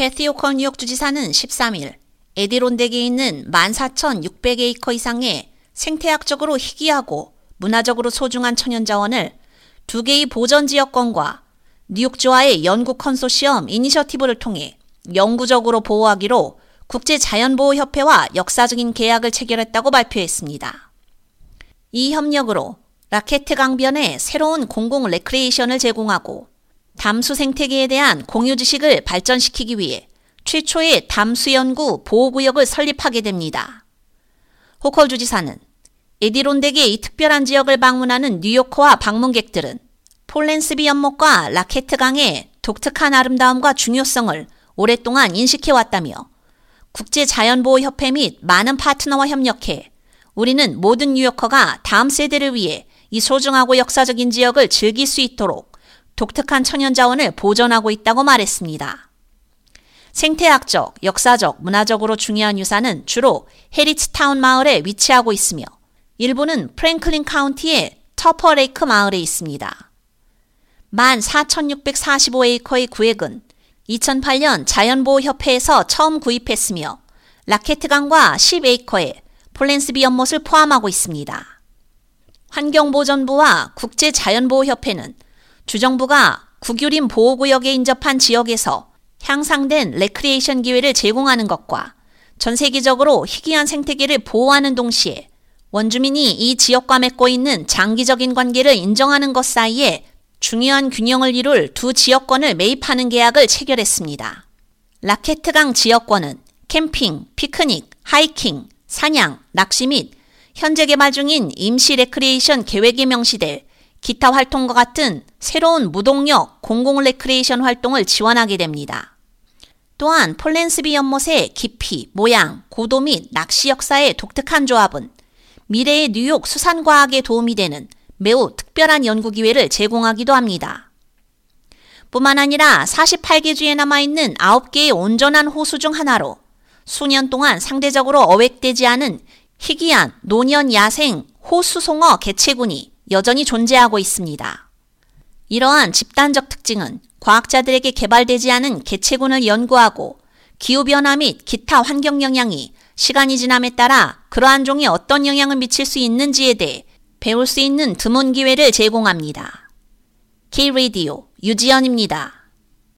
캐시 호컬 뉴욕 주지사는 13일 애디론댁에 있는 14,600에이커 이상의 생태학적으로 희귀하고 문화적으로 소중한 천연자원을 두 개의 보전지역권과 뉴욕주와의 연구 컨소시엄 이니셔티브를 통해 영구적으로 보호하기로 국제자연보호협회와 역사적인 계약을 체결했다고 발표했습니다. 이 협력으로 라케트 강변에 새로운 공공 레크레이션을 제공하고 담수 생태계에 대한 공유 지식을 발전시키기 위해 최초의 담수 연구 보호구역을 설립하게 됩니다. 호컬 주지사는 에디론덱의 이 특별한 지역을 방문하는 뉴요커와 방문객들은 폴렌스비 연못과 라케트 강의 독특한 아름다움과 중요성을 오랫동안 인식해왔다며 국제자연보호협회 및 많은 파트너와 협력해 우리는 모든 뉴요커가 다음 세대를 위해 이 소중하고 역사적인 지역을 즐길 수 있도록 독특한 천연 자원을 보존하고 있다고 말했습니다. 생태학적, 역사적, 문화적으로 중요한 유산은 주로 헤리츠타운 마을에 위치하고 있으며 일부는 프랭클린 카운티의 터퍼레이크 마을에 있습니다. 14,645에이커의 구획은 2008년 자연보호협회에서 처음 구입했으며 라케트강과 10에이커의 폴렌스비 연못을 포함하고 있습니다. 환경보전부와 국제자연보호협회는 주정부가 국유림 보호구역에 인접한 지역에서 향상된 레크리에이션 기회를 제공하는 것과 전 세계적으로 희귀한 생태계를 보호하는 동시에 원주민이 이 지역과 맺고 있는 장기적인 관계를 인정하는 것 사이에 중요한 균형을 이룰 두 지역권을 매입하는 계약을 체결했습니다. 라케트강 지역권은 캠핑, 피크닉, 하이킹, 사냥, 낚시 및 현재 개발 중인 임시 레크리에이션 계획에 명시될 기타 활동과 같은 새로운 무동력 공공 레크리에이션 활동을 지원하게 됩니다. 또한 폴렌스비 연못의 깊이, 모양, 고도 및 낚시 역사의 독특한 조합은 미래의 뉴욕 수산과학에 도움이 되는 매우 특별한 연구 기회를 제공하기도 합니다. 뿐만 아니라 48개 주에 남아있는 9개의 온전한 호수 중 하나로 수년 동안 상대적으로 어획되지 않은 희귀한 노년 야생 호수송어 개체군이 여전히 존재하고 있습니다. 이러한 집단적 특징은 과학자들에게 개발되지 않은 개체군을 연구하고 기후변화 및 기타 환경 영향이 시간이 지남에 따라 그러한 종이 어떤 영향을 미칠 수 있는지에 대해 배울 수 있는 드문 기회를 제공합니다. K-Radio 유지연입니다.